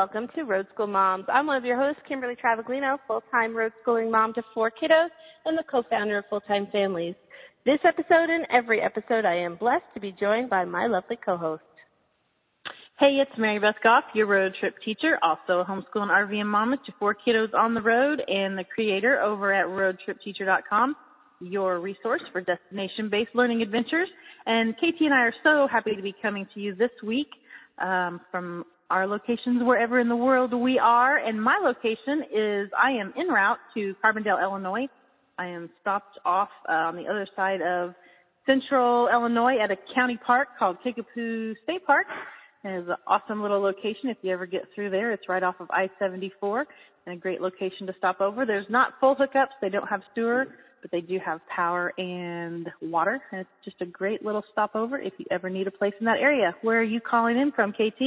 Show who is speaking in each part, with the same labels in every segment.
Speaker 1: Welcome to Road School Moms. I'm one of your hosts, Kimberly Travaglino, full-time road schooling mom to four kiddos and the co-founder of Full Time Families. This episode and every episode, I am blessed to be joined by my lovely co-host.
Speaker 2: Hey, it's Mary Beth Goff, your road trip teacher, also a homeschool and RV mama to four kiddos on the road, and the creator over at roadtripteacher.com, your resource for destination-based learning adventures. And KT and I are so happy to be coming to you this week um, from our locations wherever in the world we are. And my location is I am en route to Carbondale, Illinois. I am stopped off uh, on the other side of central Illinois at a county park called Kickapoo State Park. It is an awesome little location if you ever get through there. It's right off of I-74 and a great location to stop over. There's not full hookups. They don't have sewer, but they do have power and water. And it's just a great little stopover if you ever need a place in that area. Where are you calling in from, KT?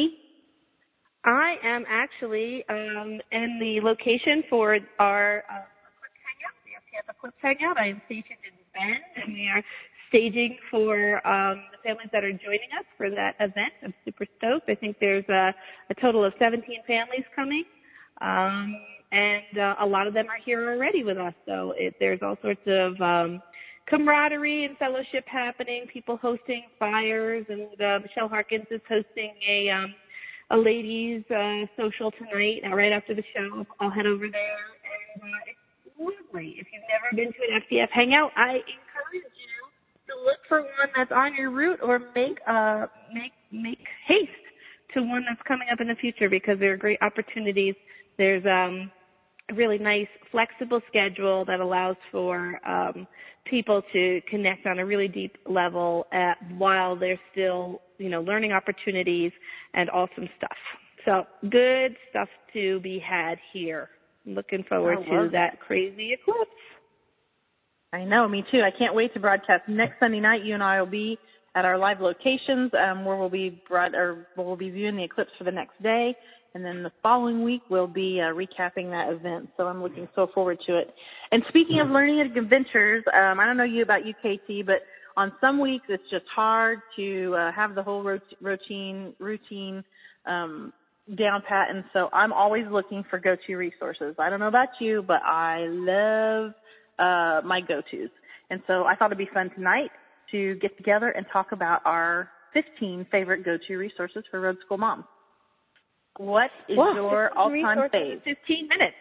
Speaker 1: I am actually um, in the location for our uh, Eclipse Hangout, the FTF Eclipse Hangout. I am stationed in Bend, and we are staging for um, the families that are joining us for that event. I'm super stoked. I think there's a, a total of 17 families coming, um, and uh, a lot of them are here already with us. So it, there's all sorts of um, camaraderie and fellowship happening. People hosting fires, and uh, Michelle Harkins is hosting a um, a ladies' uh, social tonight. Right after the show, I'll head over there, and uh, it's lovely. If you've never been to an FTF hangout, I encourage you to look for one that's on your route, or make uh make make haste to one that's coming up in the future because there are great opportunities. There's um really nice flexible schedule that allows for um people to connect on a really deep level at, while they're still, you know, learning opportunities and awesome stuff. So good stuff to be had here. Looking forward to that crazy eclipse.
Speaker 2: I know, me too. I can't wait to broadcast next Sunday night. You and I will be at our live locations um, where we'll be broad, or we'll be viewing the eclipse for the next day and then the following week we'll be uh, recapping that event. So I'm looking so forward to it. And speaking of learning adventures, um, I don't know you about UKT, but on some weeks it's just hard to uh, have the whole routine routine um, down pat, and so I'm always looking for go-to resources. I don't know about you, but I love uh, my go-tos, and so I thought it'd be fun tonight to get together and talk about our 15 favorite go-to resources for road school moms. What is well, your all-time fave?
Speaker 1: 15 minutes.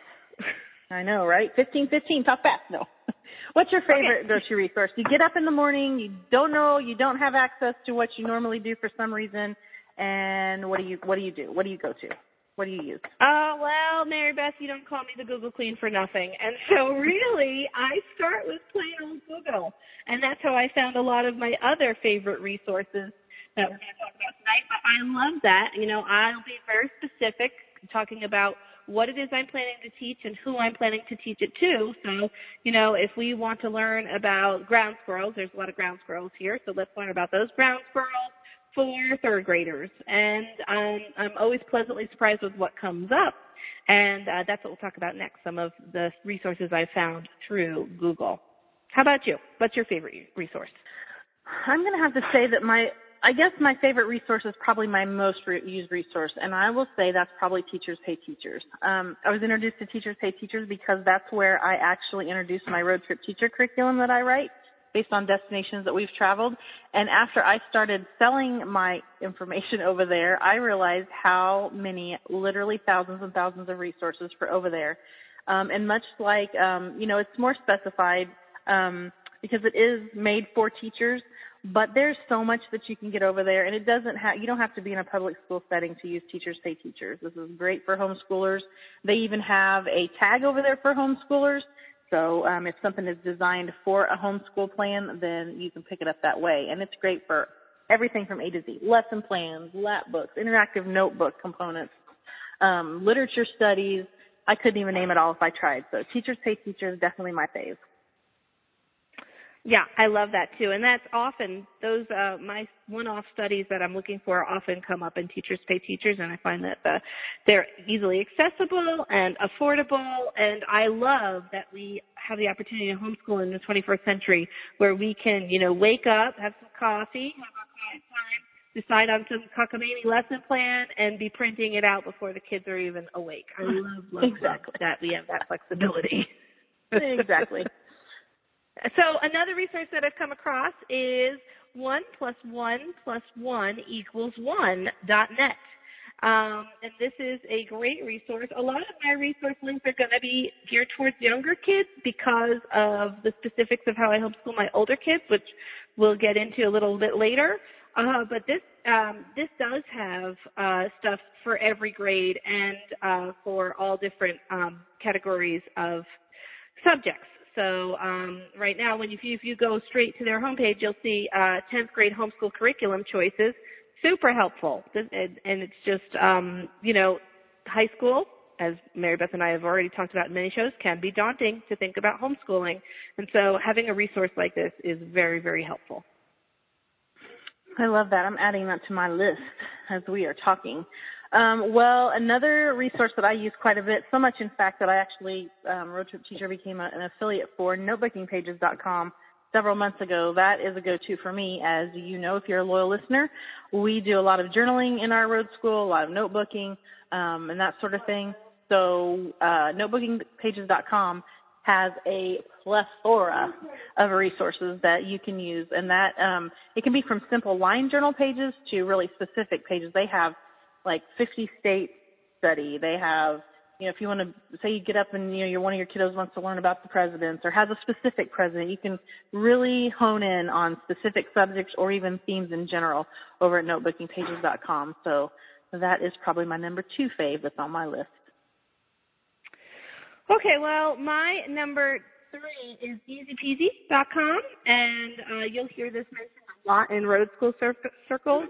Speaker 2: I know, right? 15, 15. Talk fast. No. What's your favorite okay. go-to resource? You get up in the morning, you don't know, you don't have access to what you normally do for some reason, and what do you what do you do? What do you go to? What do you use?
Speaker 1: Uh, well, Mary Beth, you don't call me the Google Queen for nothing. And so really, I start with plain old Google. And that's how I found a lot of my other favorite resources that we're going to talk about tonight. But I love that. You know, I'll be very specific talking about what it is I'm planning to teach and who I'm planning to teach it to. So, you know, if we want to learn about ground squirrels, there's a lot of ground squirrels here, so let's learn about those ground squirrels for third graders. And um, I'm always pleasantly surprised with what comes up. And uh, that's what we'll talk about next, some of the resources I found through Google. How about you? What's your favorite resource?
Speaker 2: I'm going to have to say that my I guess my favorite resource is probably my most re- used resource, and I will say that's probably Teachers Pay Teachers. Um, I was introduced to Teachers Pay Teachers because that's where I actually introduced my road trip teacher curriculum that I write based on destinations that we've traveled. And after I started selling my information over there, I realized how many, literally thousands and thousands of resources for over there. Um, and much like, um, you know, it's more specified um, because it is made for teachers but there's so much that you can get over there, and it doesn't have you don't have to be in a public school setting to use Teachers Pay Teachers. This is great for homeschoolers. They even have a tag over there for homeschoolers. So um, if something is designed for a homeschool plan, then you can pick it up that way, and it's great for everything from A to Z. Lesson plans, lap books, interactive notebook components, um, literature studies. I couldn't even name it all if I tried. So Teachers Pay Teachers definitely my fave.
Speaker 1: Yeah, I love that too. And that's often those uh my one-off studies that I'm looking for often come up in Teachers Pay Teachers and I find that the, they're easily accessible and affordable and I love that we have the opportunity to homeschool in the 21st century where we can, you know, wake up, have some coffee, have our quiet time, decide on some cockamamie lesson plan and be printing it out before the kids are even awake. I love, love,
Speaker 2: exactly.
Speaker 1: love that we have that flexibility.
Speaker 2: exactly.
Speaker 1: So another resource that I've come across is one plus one plus one equals one dot net. Um, and this is a great resource. A lot of my resource links are going to be geared towards younger kids because of the specifics of how I homeschool my older kids, which we'll get into a little bit later. Uh, but this um, this does have uh, stuff for every grade and uh, for all different um, categories of subjects. So um, right now, when you, if you go straight to their homepage, you'll see uh, 10th grade homeschool curriculum choices. Super helpful, and, and it's just um, you know, high school, as Mary Beth and I have already talked about in many shows, can be daunting to think about homeschooling, and so having a resource like this is very, very helpful.
Speaker 2: I love that. I'm adding that to my list as we are talking. Um, well, another resource that I use quite a bit, so much in fact that I actually, um, Road Trip Teacher became a, an affiliate for notebookingpages.com several months ago. That is a go-to for me. As you know, if you're a loyal listener, we do a lot of journaling in our road school, a lot of notebooking, um, and that sort of thing. So, uh, notebookingpages.com has a plethora of resources that you can use and that um, it can be from simple line journal pages to really specific pages they have like 50 state study. They have, you know, if you want to say you get up and, you know, you're one of your kiddos wants to learn about the presidents or has a specific president, you can really hone in on specific subjects or even themes in general over at notebookingpages.com. So that is probably my number two fave that's on my list.
Speaker 1: Okay, well, my number three is easypeasy.com, and uh, you'll hear this mentioned a lot in road school cir- circles.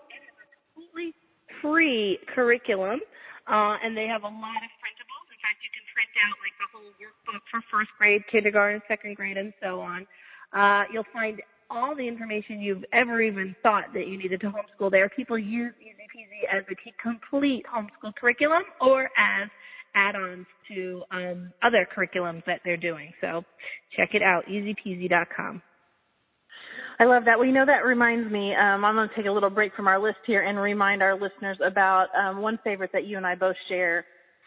Speaker 1: Completely free curriculum, uh, and they have a lot of printables. In fact, you can print out like the whole workbook for first grade, kindergarten, second grade, and so on. Uh, you'll find all the information you've ever even thought that you needed to homeschool there. People use Easy Peasy as a complete homeschool curriculum or as add-ons to um, other curriculums that they're doing. So check it out, easypeasy.com.
Speaker 2: I love that. Well, you know, that reminds me, um, I'm going to take a little break from our list here and remind our listeners about um, one favorite that you and I both share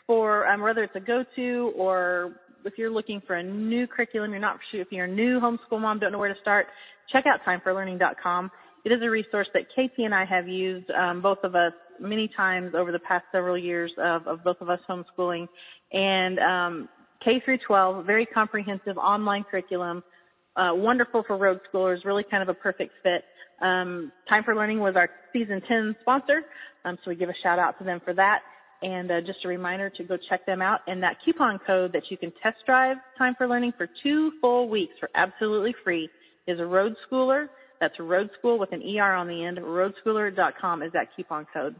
Speaker 2: for um, whether it's a go-to or if you're looking for a new curriculum, you're not sure if you're a new homeschool mom, don't know where to start, check out timeforlearning.com. It is a resource that KT and I have used, um, both of us, many times over the past several years of, of both of us homeschooling. And um, K through 12, very comprehensive online curriculum uh, wonderful for road schoolers, really kind of a perfect fit. Um, Time for Learning was our season 10 sponsor, um, so we give a shout out to them for that. And uh, just a reminder to go check them out. And that coupon code that you can test drive Time for Learning for two full weeks for absolutely free is a road schooler. That's road school with an ER on the end. Roadschooler.com is that coupon code.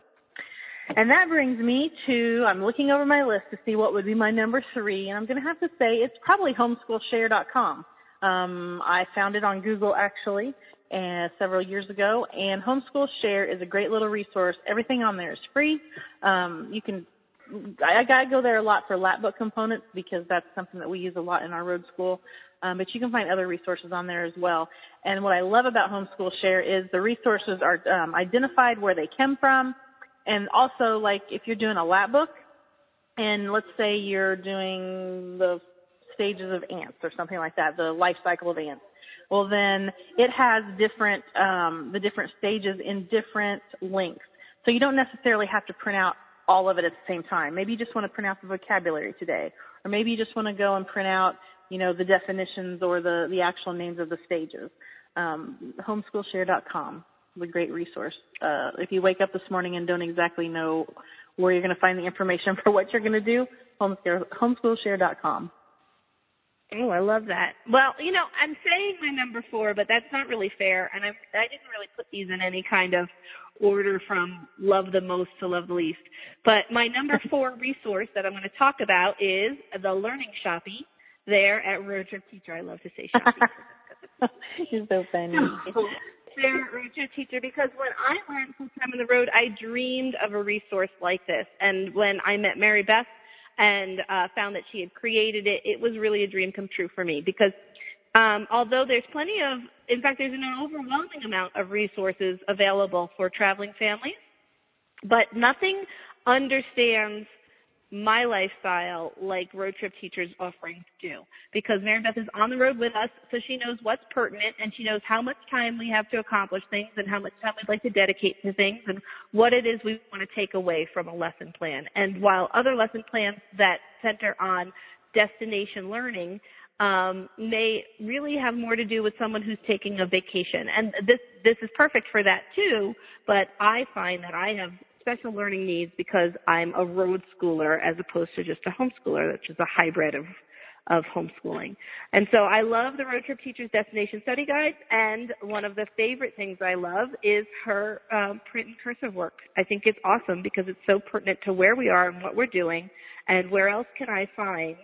Speaker 2: And that brings me to, I'm looking over my list to see what would be my number three, and I'm going to have to say it's probably homeschoolshare.com. Um, I found it on Google actually uh, several years ago, and Homeschool Share is a great little resource. Everything on there is free. Um, you can I, I go there a lot for lap book components because that's something that we use a lot in our road school. Um, but you can find other resources on there as well. And what I love about Homeschool Share is the resources are um, identified where they came from, and also like if you're doing a lap book, and let's say you're doing the stages of ants or something like that, the life cycle of ants. Well, then it has different, um, the different stages in different lengths. So you don't necessarily have to print out all of it at the same time. Maybe you just want to print out the vocabulary today, or maybe you just want to go and print out, you know, the definitions or the the actual names of the stages. Um, homeschoolshare.com is a great resource. Uh, if you wake up this morning and don't exactly know where you're going to find the information for what you're going to do, homeschoolshare.com.
Speaker 1: Oh, I love that. Well, you know, I'm saying my number four, but that's not really fair, and I I didn't really put these in any kind of order from love the most to love the least. But my number four resource that I'm going to talk about is the Learning Shoppy there at Road Trip Teacher. I love to say Shoppy.
Speaker 2: You're so funny.
Speaker 1: there, Road Trip Teacher, because when I learned full time on the road, I dreamed of a resource like this. And when I met Mary Beth and uh, found that she had created it, it was really a dream come true for me because um, although there's plenty of, in fact, there's an overwhelming amount of resources available for traveling families, but nothing understands my lifestyle like road trip teachers offerings do because Mary Beth is on the road with us so she knows what's pertinent and she knows how much time we have to accomplish things and how much time we'd like to dedicate to things and what it is we want to take away from a lesson plan. And while other lesson plans that center on destination learning um, may really have more to do with someone who's taking a vacation. And this this is perfect for that too, but I find that I have special learning needs because I'm a road schooler as opposed to just a homeschooler, which is a hybrid of of homeschooling. And so I love the Road Trip Teachers Destination Study Guides, and one of the favorite things I love is her um, print and cursive work. I think it's awesome because it's so pertinent to where we are and what we're doing, and where else can I find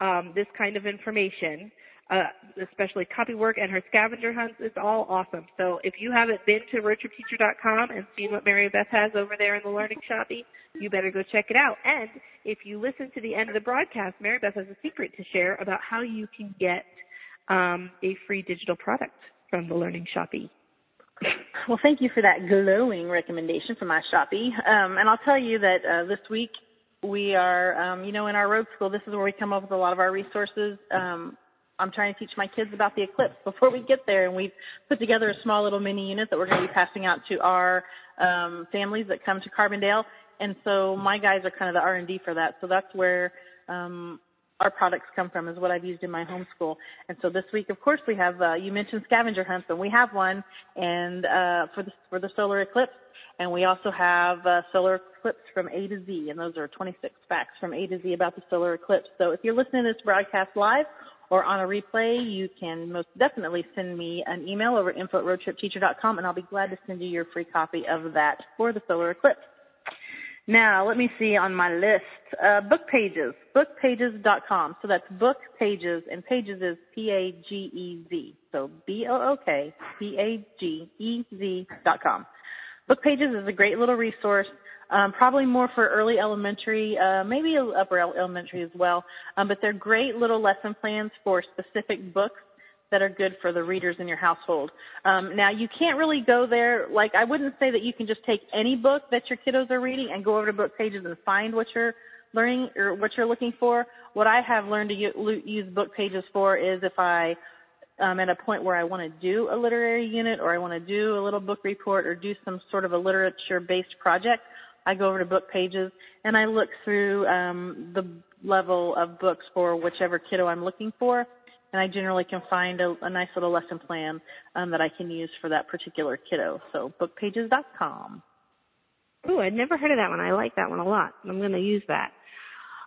Speaker 1: um, this kind of information uh, especially copy work and her scavenger hunts. It's all awesome. So if you haven't been to roadtripteacher.com and seen what Mary Beth has over there in the Learning Shoppy, you better go check it out. And if you listen to the end of the broadcast, Mary Beth has a secret to share about how you can get um, a free digital product from the Learning Shoppy.
Speaker 2: Well, thank you for that glowing recommendation from my Shoppy. Um, and I'll tell you that uh, this week we are, um, you know, in our road school, this is where we come up with a lot of our resources. Um, I'm trying to teach my kids about the eclipse before we get there, and we've put together a small little mini unit that we're going to be passing out to our um, families that come to Carbondale. And so my guys are kind of the R&D for that. So that's where um, our products come from is what I've used in my homeschool. And so this week, of course, we have uh, you mentioned scavenger hunts, and we have one, and uh, for the for the solar eclipse, and we also have uh, solar eclipse from A to Z, and those are 26 facts from A to Z about the solar eclipse. So if you're listening to this broadcast live or on a replay, you can most definitely send me an email over info at roadtripteacher.com and I'll be glad to send you your free copy of that for the solar eclipse. Now, let me see on my list. Uh, Book Pagez, bookpagez.com. So that's Book Pagez, and pages is P-A-G-E-Z. So B-O-O-K-P-A-G-E-Z dot com. Book Pagez is a great little resource um, probably more for early elementary, uh, maybe upper elementary as well. Um, but they're great little lesson plans for specific books that are good for the readers in your household. Um, now you can't really go there, like I wouldn't say that you can just take any book that your kiddos are reading and go over to Book Pagez and find what you're learning or what you're looking for. What I have learned to use Book Pagez for is if I um, at a point where I want to do a literary unit or I want to do a little book report or do some sort of a literature based project, I go over to Book Pagez and I look through um, the level of books for whichever kiddo I'm looking for, and I generally can find a, a nice little lesson plan um, that I can use for that particular kiddo. So bookpagez.com.
Speaker 1: Oh, I'd never heard of that one. I like that one a lot. I'm going to use that.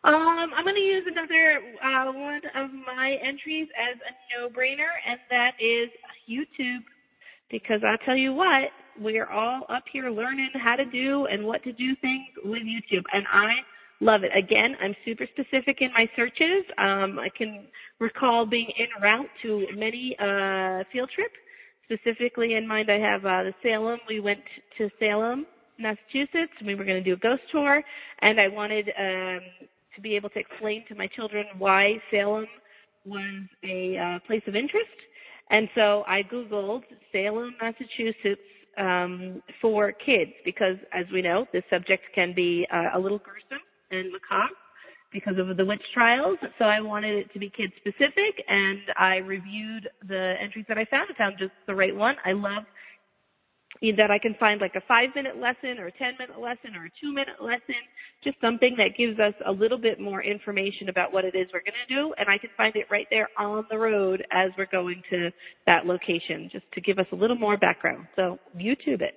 Speaker 1: Um, I'm going to use another uh, one of my entries as a no-brainer, and that is YouTube. Because I'll tell you what, we're all up here learning how to do and what to do things with YouTube. And I love it. Again, I'm super specific in my searches. Um, I can recall being en route to many uh, field trips. Specifically in mind, I have uh, the Salem. We went to Salem, Massachusetts. We were going to do a ghost tour, and I wanted um, to be able to explain to my children why Salem was a uh, place of interest. And so I Googled Salem, Massachusetts um, for kids because, as we know, this subject can be uh, a little gruesome and macabre because of the witch trials. So I wanted it to be kid specific, and I reviewed the entries that I found. and found just the right one. I love that I can find like a five minute lesson or a 10 minute lesson or a two minute lesson, just something that gives us a little bit more information about what it is we're going to do. And I can find it right there on the road as we're going to that location, just to give us a little more background. So YouTube it.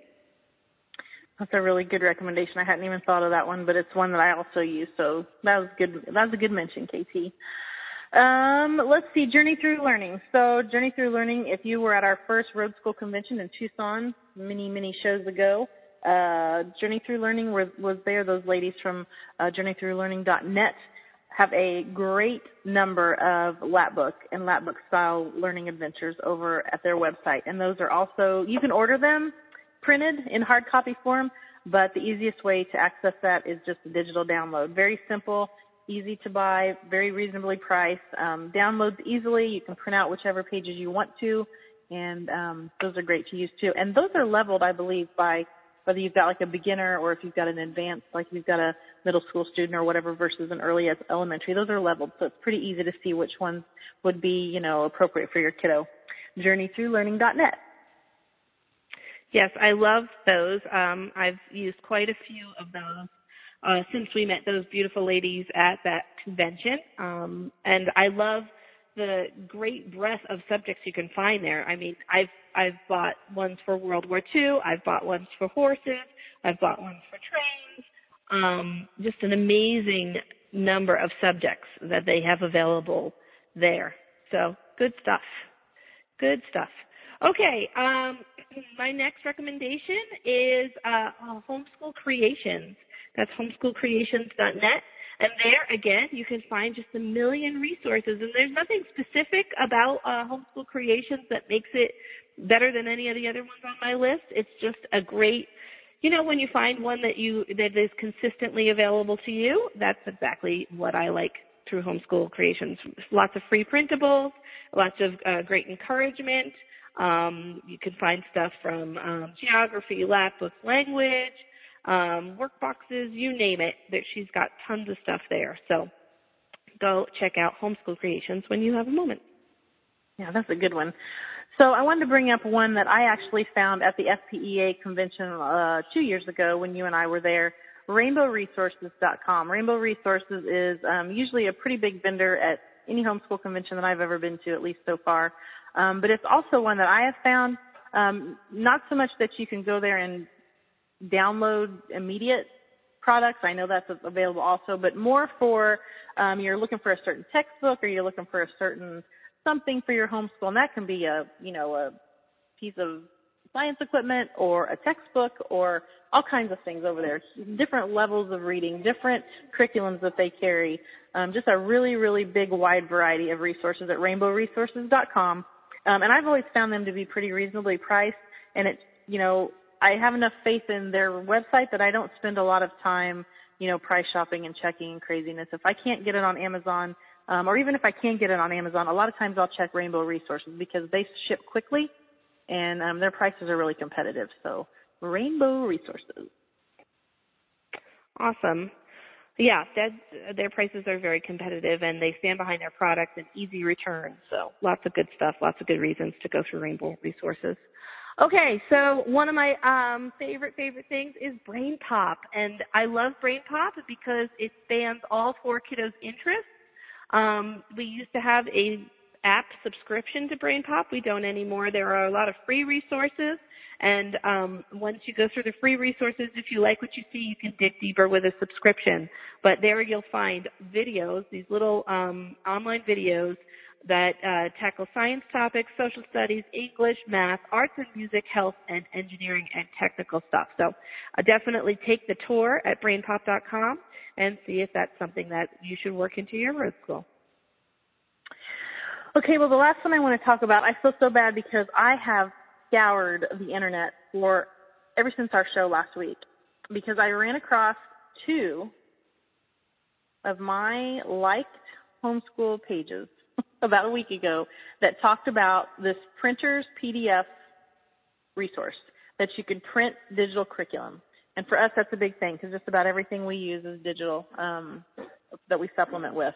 Speaker 2: That's a really good recommendation. I hadn't even thought of that one, but it's one that I also use. So that was good. That was a good mention, KT. Um, let's see, Journey Through Learning. So, Journey Through Learning, if you were at our first Road School convention in Tucson many, many shows ago, uh, Journey Through Learning was, was there. Those ladies from uh, JourneyThroughLearning.net have a great number of lapbook and lapbook style learning adventures over at their website. And those are also, you can order them printed in hard copy form, but the easiest way to access that is just a digital download. Very simple, easy to buy, very reasonably priced, um, downloads easily. You can print out whichever pages you want to, and um, those are great to use too. And those are leveled, I believe, by whether you've got like a beginner or if you've got an advanced, like you've got a middle school student or whatever versus an early elementary. Those are leveled, so it's pretty easy to see which ones would be, you know, appropriate for your kiddo. JourneyThroughLearning.net.
Speaker 1: Yes, I love those. Um, I've used quite a few of those uh, since we met those beautiful ladies at that convention. Um, and I love the great breadth of subjects you can find there. I mean, I've I've bought ones for World War II. I've bought ones for horses. I've bought ones for trains. Um, just an amazing number of subjects that they have available there. So good stuff. Good stuff. Okay, um, my next recommendation is uh, Homeschool Creations. That's homeschoolcreations.net. And there, again, you can find just a million resources. And there's nothing specific about uh, Homeschool Creations that makes it better than any of the other ones on my list. It's just a great, you know, when you find one that you that is consistently available to you, that's exactly what I like through Homeschool Creations. Lots of free printables, lots of uh, great encouragement. Um, you can find stuff from um, geography, lap books, language um, work boxes, you name it. That she's got tons of stuff there. So go check out Homeschool Creations when you have a moment.
Speaker 2: Yeah, that's a good one. So I wanted to bring up one that I actually found at the FPEA convention uh, two years ago when you and I were there. RainbowResources.com. Rainbow Resources is um, usually a pretty big vendor at any homeschool convention that I've ever been to, at least so far. Um, but it's also one that I have found um, not so much that you can go there and download immediate products. I know that's available also, but more for um, you're looking for a certain textbook or you're looking for a certain something for your homeschool, and that can be a you know a piece of science equipment or a textbook or all kinds of things over there. Different levels of reading, different curriculums that they carry. Um, just a really, really big, wide variety of resources at rainbowresources.com. Um, and I've always found them to be pretty reasonably priced. And it's, you know, I have enough faith in their website that I don't spend a lot of time, you know, price shopping and checking and craziness. If I can't get it on Amazon, um, or even if I can get it on Amazon, a lot of times I'll check Rainbow Resources because they ship quickly and um, their prices are really competitive. So Rainbow Resources.
Speaker 1: Awesome. Yeah, their prices are very competitive and they stand behind their product and easy returns. So lots of good stuff, lots of good reasons to go through Rainbow Resources. Okay, so one of my um, favorite favorite things is Brain Pop, and I love BrainPOP because it spans all four kiddos' interests. Um, we used to have a app subscription to BrainPOP. We don't anymore. There are a lot of free resources, and um, once you go through the free resources, if you like what you see, you can dig deeper with a subscription. But there you'll find videos, these little um, online videos that uh, tackle science topics, social studies, English, math, arts and music, health, and engineering and technical stuff. So uh, definitely take the tour at brainpop.com and see if that's something that you should work into your road school.
Speaker 2: Okay, well, the last one I want to talk about, I feel so bad because I have scoured the internet for ever since our show last week because I ran across two of my liked homeschool pages about a week ago that talked about this printer's PDF resource that you could print digital curriculum. And for us, that's a big thing because just about everything we use is digital um, that we supplement with.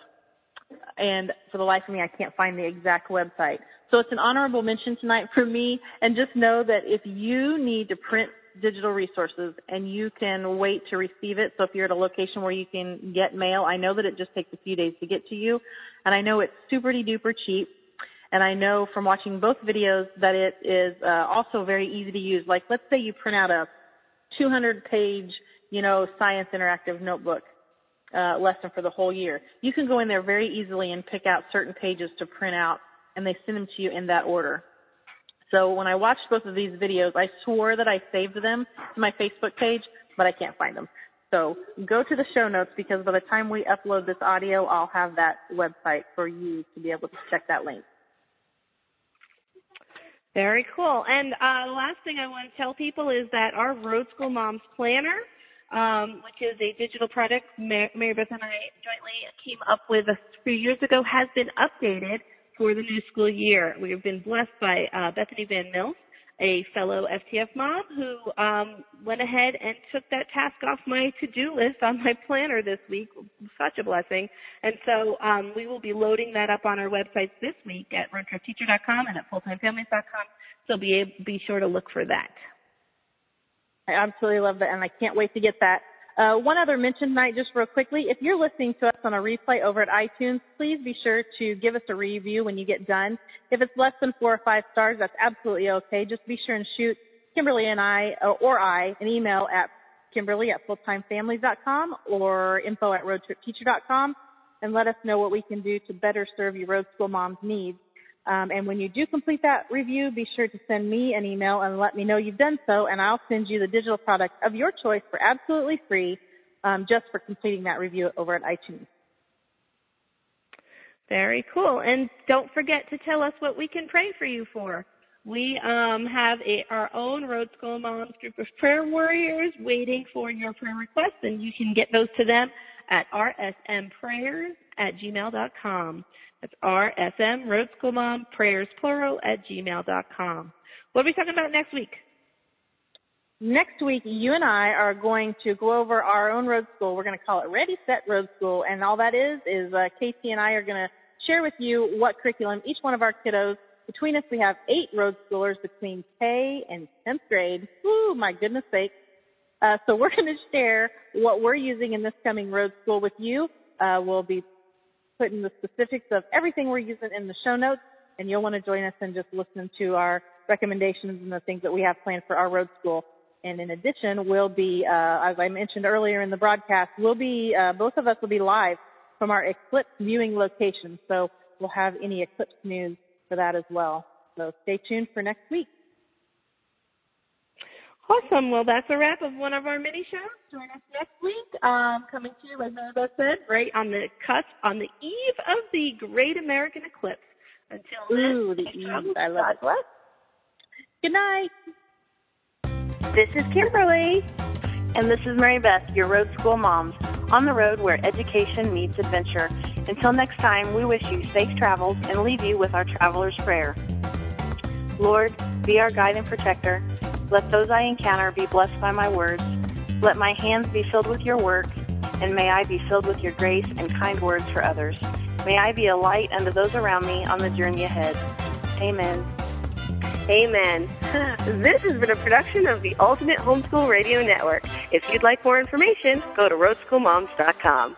Speaker 2: And for the life of me, I can't find the exact website. So it's an honorable mention tonight for me. And just know that if you need to print digital resources and you can wait to receive it. So if you're at a location where you can get mail, I know that it just takes a few days to get to you. And I know it's super duper cheap. And I know from watching both videos that it is uh, also very easy to use. Like let's say you print out a 200 page, you know, science interactive notebook. uh, lesson for the whole year. You can go in there very easily and pick out certain pages to print out, and they send them to you in that order. So when I watched both of these videos, I swore that I saved them to my Facebook page, but I can't find them. So go to the show notes because by the time we upload this audio, I'll have that website for you to be able to check that link.
Speaker 1: Very cool. And uh, the last thing I want to tell people is that our Road School Moms Planner, um, which is a digital product Mary Beth and I jointly came up with a few years ago, has been updated for the new school year. We have been blessed by uh, Bethany Van Mills a fellow FTF mom who um, went ahead and took that task off my to-do list on my planner this week. Such a blessing. And so um, we will be loading that up on our websites this week at roadtripteacher.com and at fulltimefamilies.com. So be be sure to look for that.
Speaker 2: I absolutely love that, and I can't wait to get that. Uh, one other mention tonight, just real quickly. If you're listening to us on a replay over at iTunes, please be sure to give us a review when you get done. If it's less than four or five stars, that's absolutely okay. Just be sure and shoot Kimberly and I, uh, or I, an email at Kimberly at fulltimefamilies.com or info at roadtripteacher.com and let us know what we can do to better serve your road school mom's needs. Um, and when you do complete that review, be sure to send me an email and let me know you've done so, and I'll send you the digital product of your choice for absolutely free, um, just for completing that review over at iTunes.
Speaker 1: Very cool. And don't forget to tell us what we can pray for you for. We um, have a, our own Road School Moms group of prayer warriors waiting for your prayer requests, and you can get those to them at rsmprayers at gmail.com. That's RSM, Road School Mom, prayers plural at gmail.com. What are we talking about next week?
Speaker 2: Next week, you and I are going to go over our own road school. We're going to call it Ready, Set, Road School. And all that is, is uh, KT and I are going to share with you what curriculum each one of our kiddos, between us we have eight road schoolers between K and 10th grade. Ooh, my goodness sake. Uh, so we're going to share what we're using in this coming road school with you. Uh, we'll be putting the specifics of everything we're using in the show notes, and you'll want to join us and just listen to our recommendations and the things that we have planned for our road school. And in addition, we'll be, uh, as I mentioned earlier in the broadcast, we'll be, uh, both of us will be live from our Eclipse viewing location. So we'll have any Eclipse news for that as well. So stay tuned for next week.
Speaker 1: Awesome. Well, that's a wrap of one of our mini shows. Join us next week. Um, coming to you, as Annabelle said, right on the cusp, on the eve of the Great American Eclipse. Until
Speaker 2: Ooh,
Speaker 1: then,
Speaker 2: the eve. I love it. Good night.
Speaker 1: This is Kimberly.
Speaker 3: And this is Mary Beth, your road school moms, on the road where education meets adventure. Until next time, we wish you safe travels and leave you with our traveler's prayer. Lord, be our guide and protector. Let those I encounter be blessed by my words. Let my hands be filled with your work, and may I be filled with your grace and kind words for others. May I be a light unto those around me on the journey ahead. Amen.
Speaker 1: Amen. this has been a production of the Ultimate Homeschool Radio Network. If you'd like more information, go to roadschoolmoms.com.